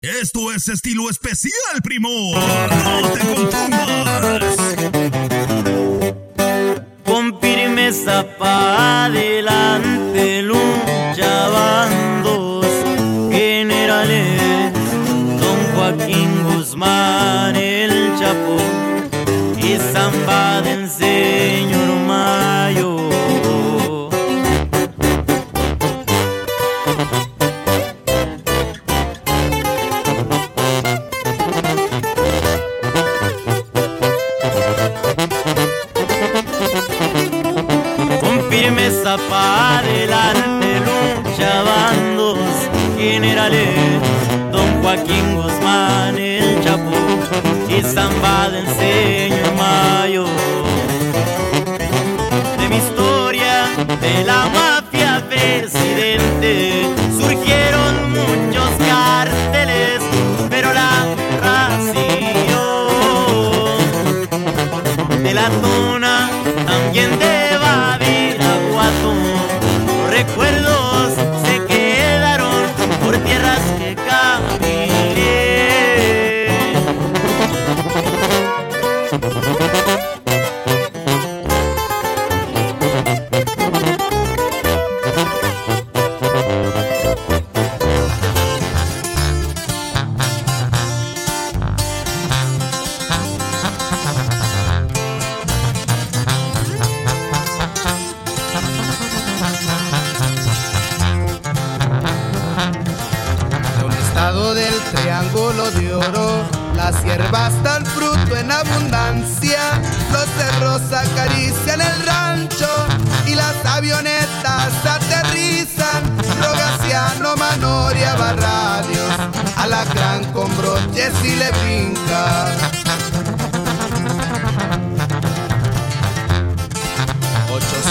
Esto es estilo especial, primo. No te confundas. Con firmeza para adelante luchaban dos generales, don Joaquín Guzmán el Chapo y Zamba del de la del triángulo de oro, las hierbas dan fruto en abundancia, los cerros acarician el rancho y las avionetas aterrizan. Rogaciano, Manoria, Barradios, Alacrán con broches y le brinca.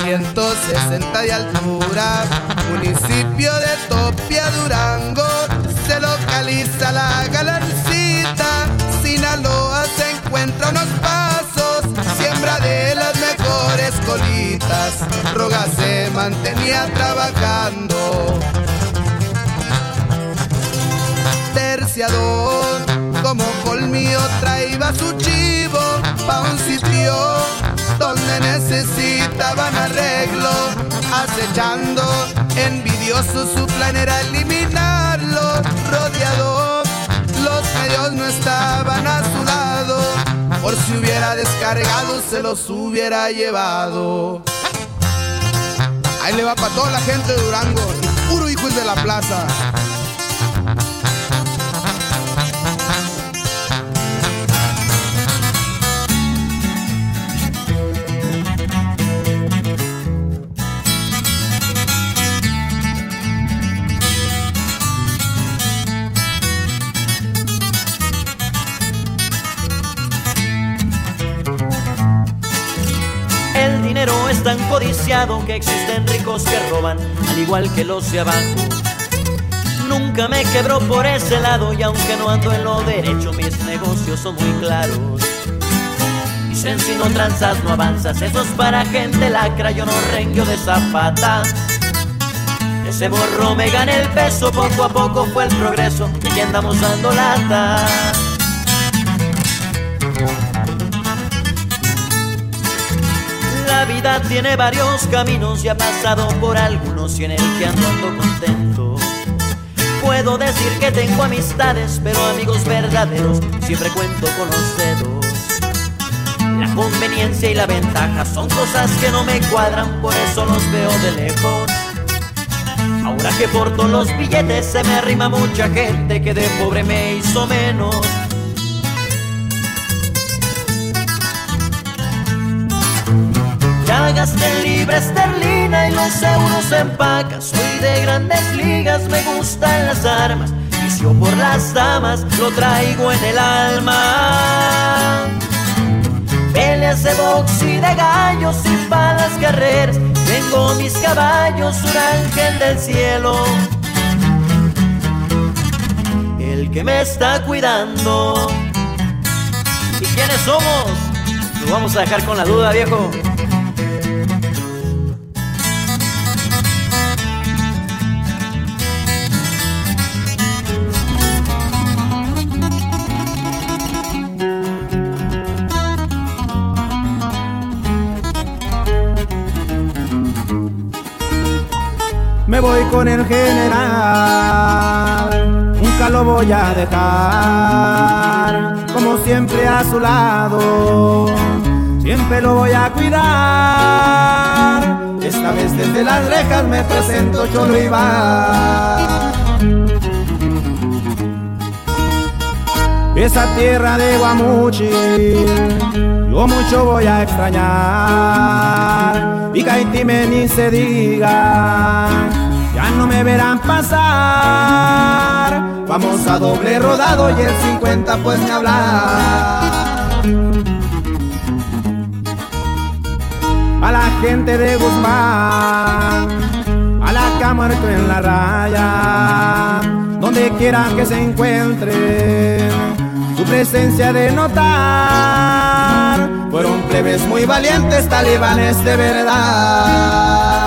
860 de altura, municipio de Topia, Durango, se localiza la galancita, Sinaloa se encuentra unos pasos, siembra de las mejores colitas, Roga se mantenía trabajando. Terciador, como colmillo traía su chivo. Pa' un sitio donde necesitaban arreglo, acechando, envidioso su plan era eliminarlo, rodeado, los medios no estaban a su lado, por si hubiera descargado se los hubiera llevado. Ahí le va para toda la gente de Durango, puro hijos de la plaza. Dinero es tan codiciado que existen ricos que roban, al igual que los de abajo. Nunca me quebró por ese lado y aunque no ando en lo derecho, mis negocios son muy claros. Dicen si no tranzas no avanzas, eso es para gente lacra, yo no rengo de zapata. Ese borro me gané el peso, poco a poco fue el progreso y que andamos dando. La vida tiene varios caminos y ha pasado por algunos y en el que ando contento. Puedo decir que tengo amistades, pero amigos verdaderos siempre cuento con los dedos. La conveniencia y la ventaja son cosas que no me cuadran, por eso los veo de lejos. Ahora que porto los billetes se me arrima mucha gente que de pobre me hizo menos. Gasté libre esterlina y los euros en pacas. Soy de grandes ligas, me gustan las armas. Vicio por las damas, lo traigo en el alma. Peleas de box y de gallos y para las carreras. Tengo mis caballos, un ángel del cielo. El que me está cuidando. ¿Y quiénes somos? Lo vamos a dejar con la duda, viejo. Me voy con el general. Nunca lo voy a dejar, como siempre a su lado. Siempre lo voy a cuidar. Esta vez desde las rejas me presento Cholo Iván. Esa tierra de Guamuchi, yo mucho voy a extrañar. Y Caitime ni se diga, no me verán pasar. Vamos a doble rodado y el 50 pues ni hablar. a la gente de Guzmán, a la muerto en la raya, donde quiera que se encuentren, su presencia de notar. Fueron plebes muy valientes, talibanes de verdad.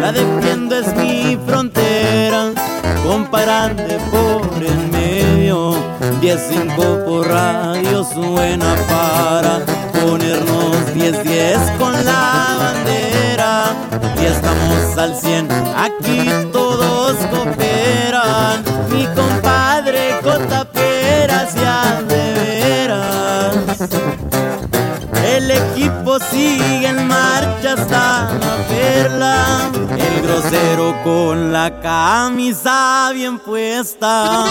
la defiendo es mi frontera. Comparante por el medio, 10-5 por radio suena para ponernos 10-10 con la bandera y estamos al 100, aquí todos cooperan, mi compadre Cotaperas ya sigue en marcha hasta la perla, el grosero con la camisa bien puesta.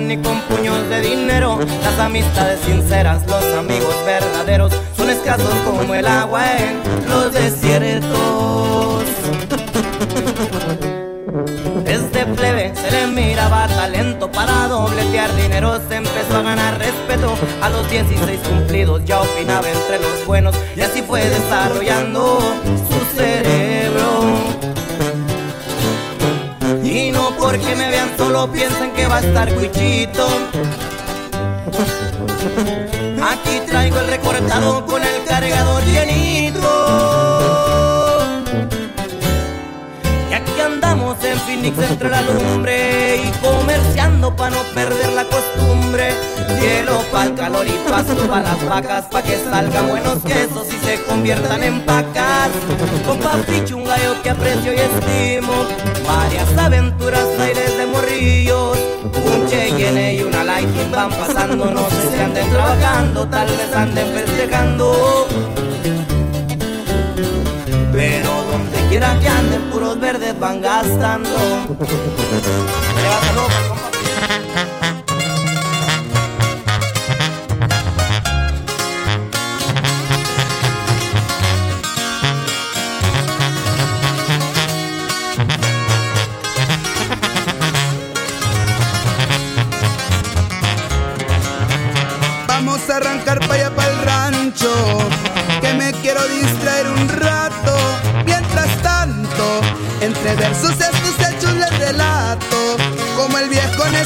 Ni con puños de dinero. Las amistades sinceras, los amigos verdaderos, son escasos como el agua en los desiertos. Desde plebe se le miraba talento para dobletear dinero, se empezó a ganar respeto. A los 16 cumplidos ya opinaba entre los buenos y así fue desarrollando su cerebro. Porque me vean solo piensen que va a estar cuichito. Aquí traigo el recortado con el cargador llenito. Phoenix entre la lumbre y comerciando pa' no perder la costumbre. Cielo pa'l calor y pasto pa' las vacas pa' que salgan buenos quesos y se conviertan en pacas. Con papicho un gallo que aprecio y estimo. Varias aventuras hay desde morrillos. Un Cheyenne y una Lightning van pasando, no sé si anden trabajando, tal vez anden festejando. Quiera que anden, puros verdes van gastando.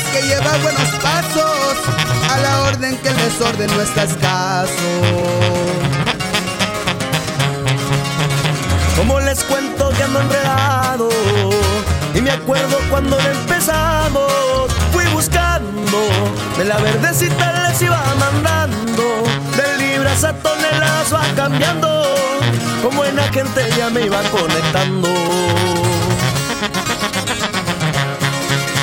que lleva buenos pasos, a la orden que el desorden no está escaso. Como les cuento que ando enredado Y me acuerdo cuando empezamos Fui buscando De la verdecita les iba mandando De libras a toneladas va cambiando Como en gente ya me iba conectando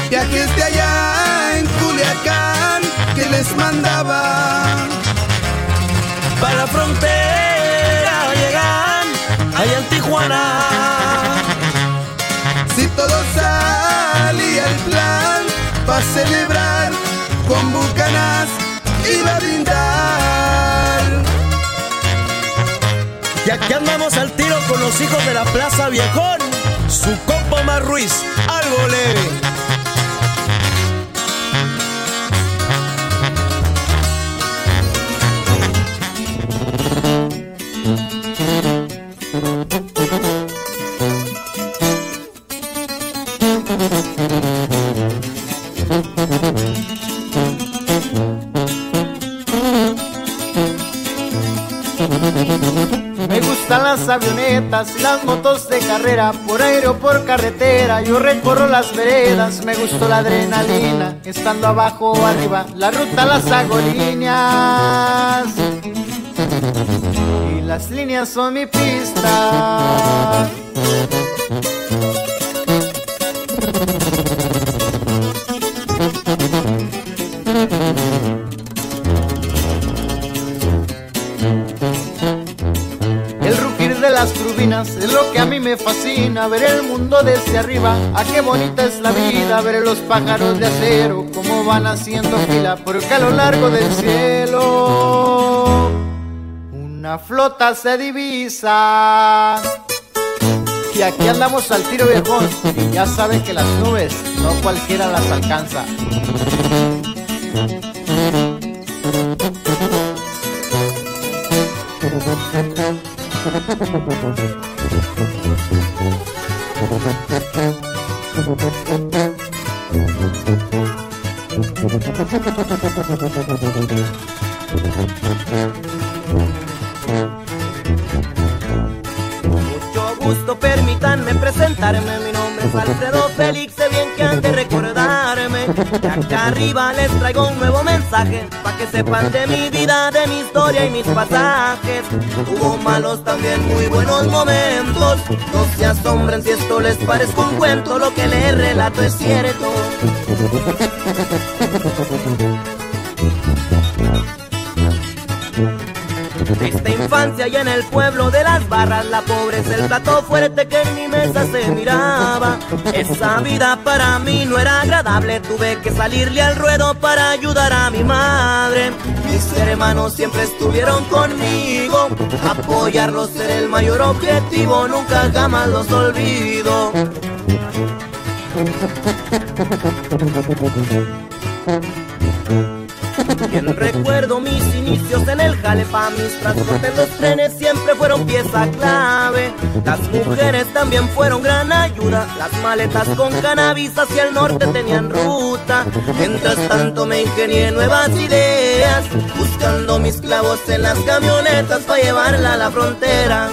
Viajes de allá en Culiacán que les mandaba. Para la frontera llegan Allá en Tijuana. Si todo salía el plan para celebrar con bucanas iba a brindar. Y aquí andamos al tiro con los hijos de la Plaza Viejón. Su compa más Ruiz, algo leve por aire o por carretera, yo recorro las veredas, me gustó la adrenalina, estando abajo o arriba, la ruta las hago líneas. Y las líneas son mi pista. Me fascina, ver el mundo desde arriba, a qué bonita es la vida, ver los pájaros de acero, cómo van haciendo fila, porque a lo largo del cielo una flota se divisa. Y aquí andamos al tiro viejón, y ya saben que las nubes no cualquiera las alcanza. Mucho gusto, permítanme presentarme. Mi nombre es Alfredo Félix. De acá arriba les traigo un nuevo mensaje. Pa' que sepan de mi vida, de mi historia y mis pasajes. Hubo malos también, muy buenos momentos. No se asombren si esto les parezca un cuento. Lo que les relato es cierto. Triste infancia y en el pueblo de las barras La pobreza el plato fuerte que en mi mesa se miraba. Esa vida para mí no era agradable Tuve que salirle al ruedo para ayudar a mi madre. Mis hermanos siempre estuvieron conmigo Apoyarlos era el mayor objetivo Nunca jamás los olvido Bien recuerdo mis inicios en el jale pa' mis transportes los trenes siempre fueron pieza clave. Las mujeres también fueron gran ayuda Las maletas con cannabis hacia el norte tenían ruta. Mientras tanto me ingenié nuevas ideas Buscando mis clavos en las camionetas para llevarla a la frontera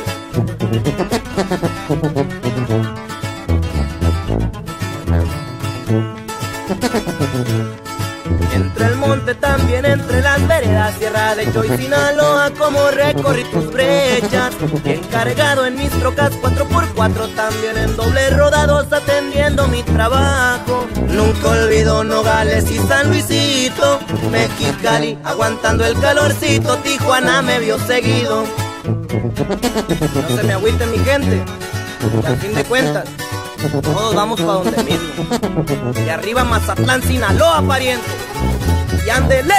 Entre el monte también, entre las veredas, Sierra de Choy, Sinaloa, como recorrí tus brechas. Bien cargado en mis trocas 4x4, también en doble rodados, atendiendo mi trabajo. Nunca olvido Nogales y San Luisito, Mexicali, aguantando el calorcito, Tijuana me vio seguido. No se me agüite mi gente, al fin de cuentas, todos vamos para donde mismo. Y arriba Mazatlán, Sinaloa, pariente. Y ándele.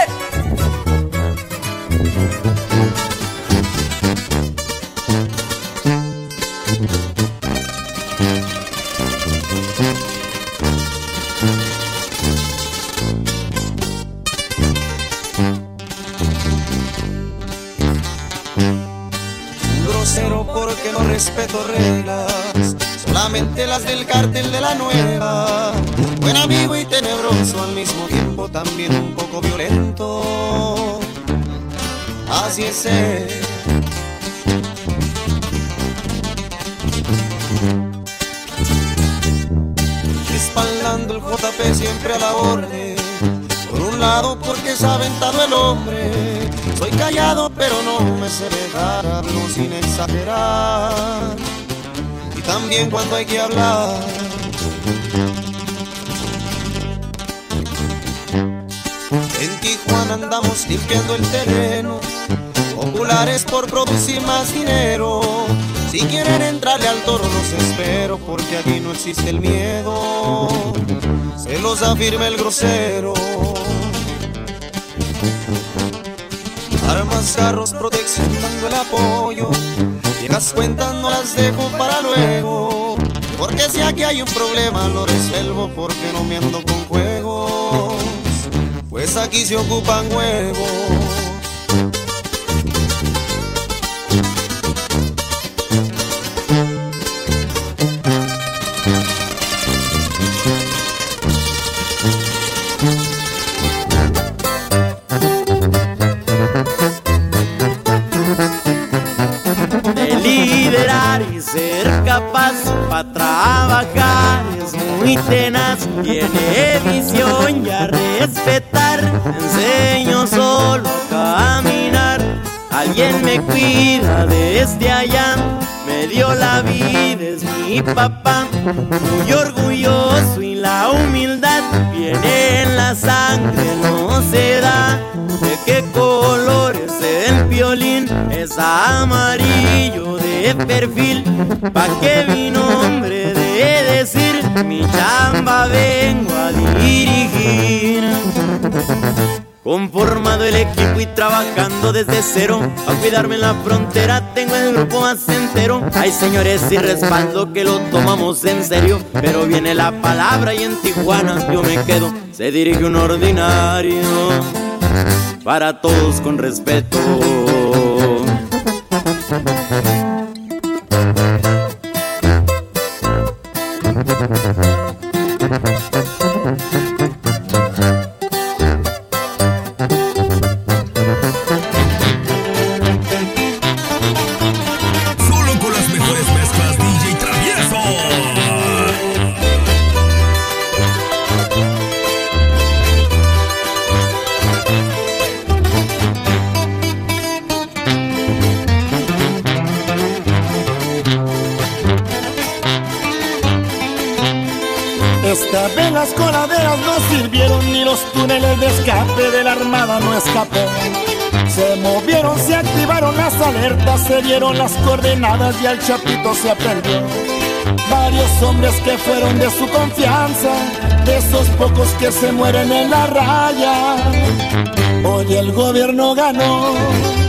También un poco violento. Así es él. El JP siempre a la orden. Por un lado porque es aventado el hombre. Soy callado pero no me sé dejar, hablo sin exagerar. Y también cuando hay que hablar. Andamos limpiando el terreno, populares por producir más dinero. Si quieren entrarle al toro los espero, porque aquí no existe el miedo. Se los afirma el grosero. Armas, carros, protección, dando el apoyo. Viejas cuentas no las dejo para luego. Porque si aquí hay un problema lo resuelvo porque no me ando con juegos. Pues aquí se ocupan huevos. de liderar y ser capaz para trabajar es muy tenaz tiene visión y respetar enseño solo a caminar. Alguien me cuida desde allá me dio la vida es mi papá. Muy orgulloso y la humildad viene en la sangre no se da. De qué color es el violín es amarillo de perfil. Pa que mi nombre de decir mi chamba vengo a dirigir Conformado el equipo y trabajando desde cero. A cuidarme en la frontera tengo el grupo más entero. Hay señores y respaldo que lo tomamos en serio. Pero viene la palabra y en Tijuana yo me quedo. Se dirige un ordinario Para todos con respeto no escapó. Se movieron, se activaron las alertas, se dieron las coordenadas y al chapito se aprendió. Varios hombres que fueron de su confianza, de esos pocos que se mueren en la raya. Hoy el gobierno ganó.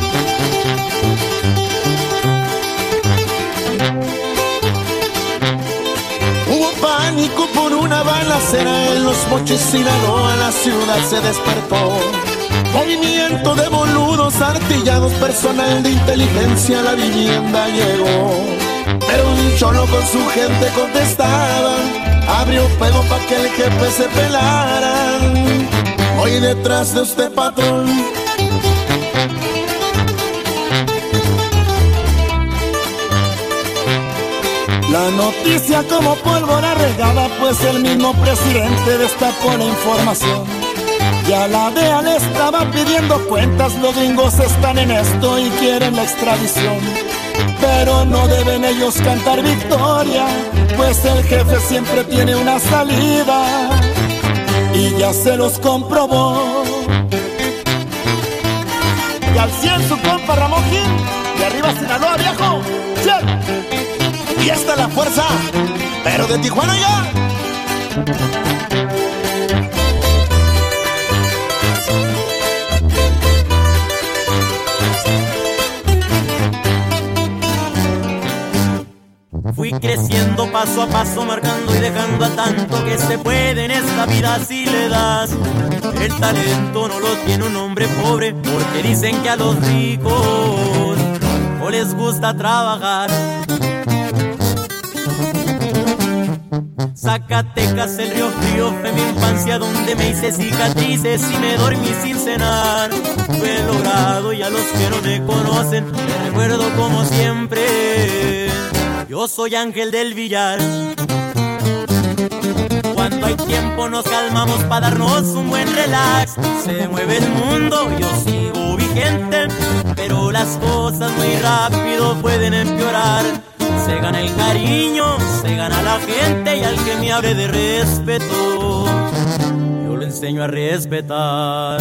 Pánico por una balacera en los mochis Sinaloa, la ciudad se despertó. Movimiento de boludos artillados, personal de inteligencia, la vivienda llegó. Pero un cholo con su gente contestaba, abrió fuego pa' que el jefe se pelara. Hoy detrás de usted, patrón, La noticia como pólvora regada, pues el mismo presidente destapó la información. Ya la DEA le estaba pidiendo cuentas, los gringos están en esto y quieren la extradición. Pero no deben ellos cantar victoria, pues el jefe siempre tiene una salida y ya se los comprobó. Y al 100 su compa Ramón Gil, de arriba Sinaloa viejo. Y es la fuerza, pero de Tijuana ya. Fui creciendo paso a paso, marcando y dejando a tanto que se puede en esta vida si le das. El talento no lo tiene un hombre pobre, porque dicen que a los ricos no les gusta trabajar. Zacatecas, el río frío fue mi infancia donde me hice cicatrices y me dormí sin cenar. Fue logrado y a los que no me conocen, me recuerdo como siempre. Yo soy Ángel del Villar. Cuando hay tiempo nos calmamos para darnos un buen relax. Se mueve el mundo, yo sigo vigente, pero las cosas muy rápido pueden empeorar. Se gana el cariño, se gana la gente y al que me hable de respeto, yo le enseño a respetar.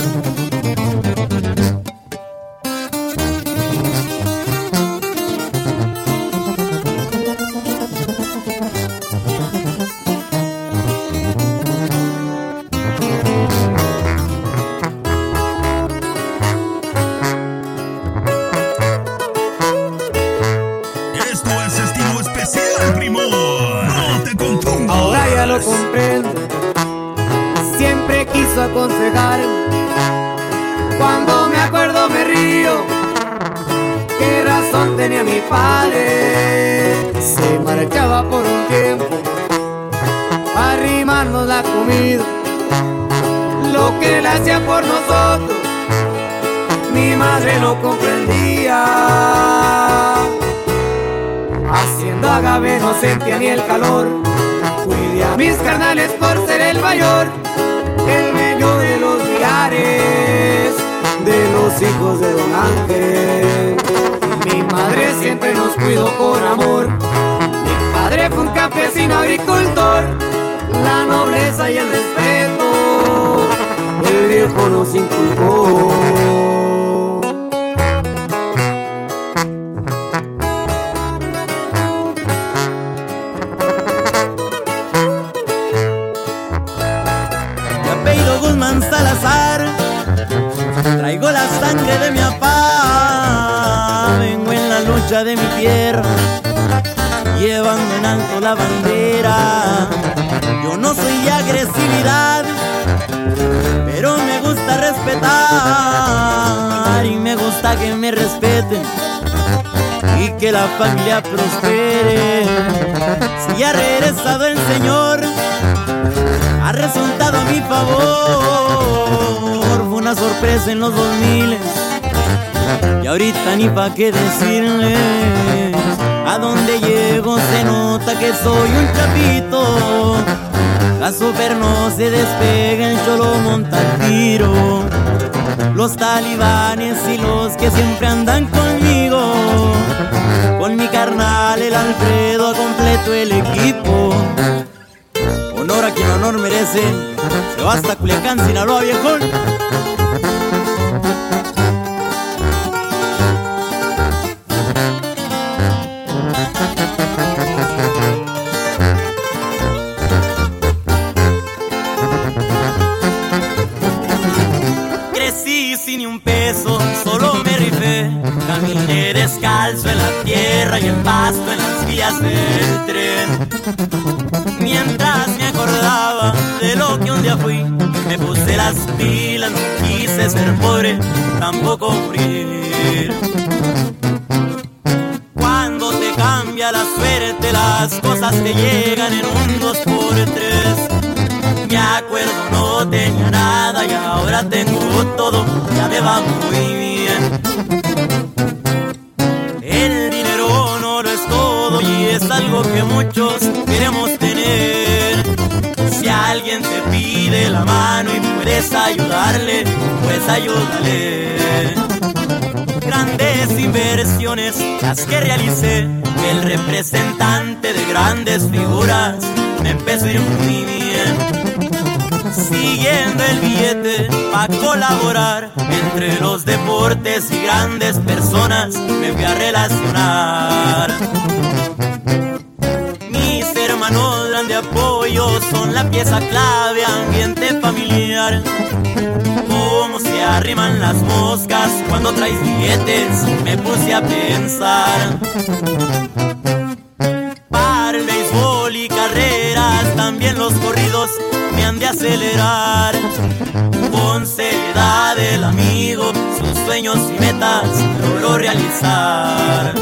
Cuando me acuerdo me río. ¿Qué razón tenía mi padre? Se marchaba por un tiempo arrimarnos la comida. Lo que él hacía por nosotros, mi madre no comprendía. Haciendo agave no sentía ni el calor. Cuidé a mis carnales por ser el mayor el medio de los diares de los hijos de Don Ángel. Mi madre siempre nos cuidó con amor. Mi padre fue un campesino agricultor. La nobleza y el respeto, el viejo nos inculcó. Familia prospere. Si ha regresado el Señor, ha resultado a mi favor. Fue una sorpresa en los 2000 y ahorita ni pa' qué decirle A donde llego se nota que soy un chapito La super no se despega, el cholo monta el tiro Los talibanes y los que siempre andan conmigo. Con mi carnal el Alfredo completo el equipo. Honor a quien honor merece. Se va hasta Culiacán, Sinaloa, viejón y el pasto en las vías del tren. Mientras me acordaba de lo que un día fui, me puse las pilas, no quise ser pobre, tampoco morir. Cuando te cambia la suerte, las cosas te llegan en un dos por tres. Me acuerdo, no tenía nada y ahora tengo todo, ya me va muy bien. Que muchos queremos tener. Si alguien te pide la mano y puedes ayudarle, pues ayúdale. Grandes inversiones las que realicé, el representante de grandes figuras me empezó a ir muy bien. Siguiendo el billete para colaborar entre los deportes y grandes personas me voy a relacionar apoyo son la pieza clave, ambiente familiar. Cómo se arriman las moscas cuando traes billetes, me puse a pensar. Para el béisbol y carreras, también los corridos me han de acelerar. Con seriedad el amigo, sus sueños y metas logró realizar.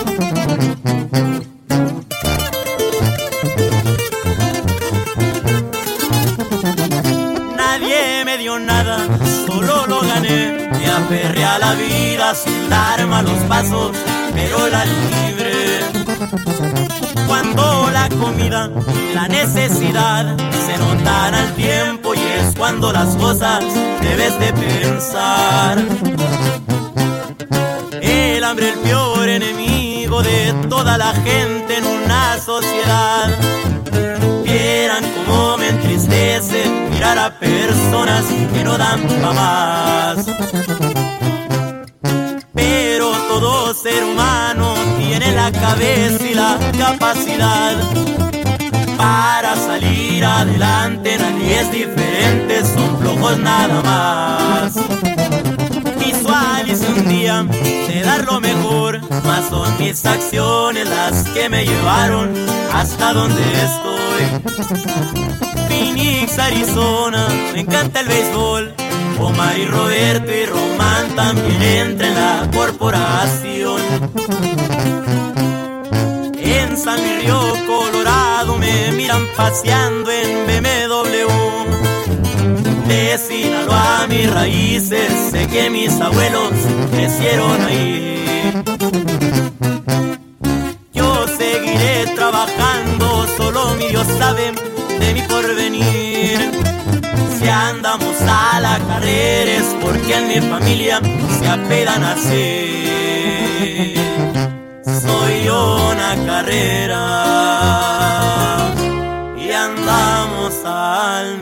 Gané. Me aferré a la vida sin dar malos pasos, pero la libre. Cuando la comida y la necesidad se notan al tiempo y es cuando las cosas debes de pensar. El hambre el peor enemigo de toda la gente en una sociedad. Vieran cómo me entristece mirar a personas que no dan pa' más. Ser humano tiene la cabeza y la capacidad para salir adelante. Nadie es diferente, son flojos nada más. Visualice un día de dar lo mejor, más son mis acciones las que me llevaron hasta donde estoy. Phoenix, Arizona, me encanta el béisbol. Omar y Roberto y Román también entran en la corporación. En San Río, Colorado, me miran paseando en BMW. De Sinaloa, mis raíces, sé que mis abuelos crecieron ahí. Yo seguiré trabajando, solo mi Dios sabe de mi porvenir. Si andamos a la carrera es porque en mi familia se apedan así. Soy una carrera y andamos al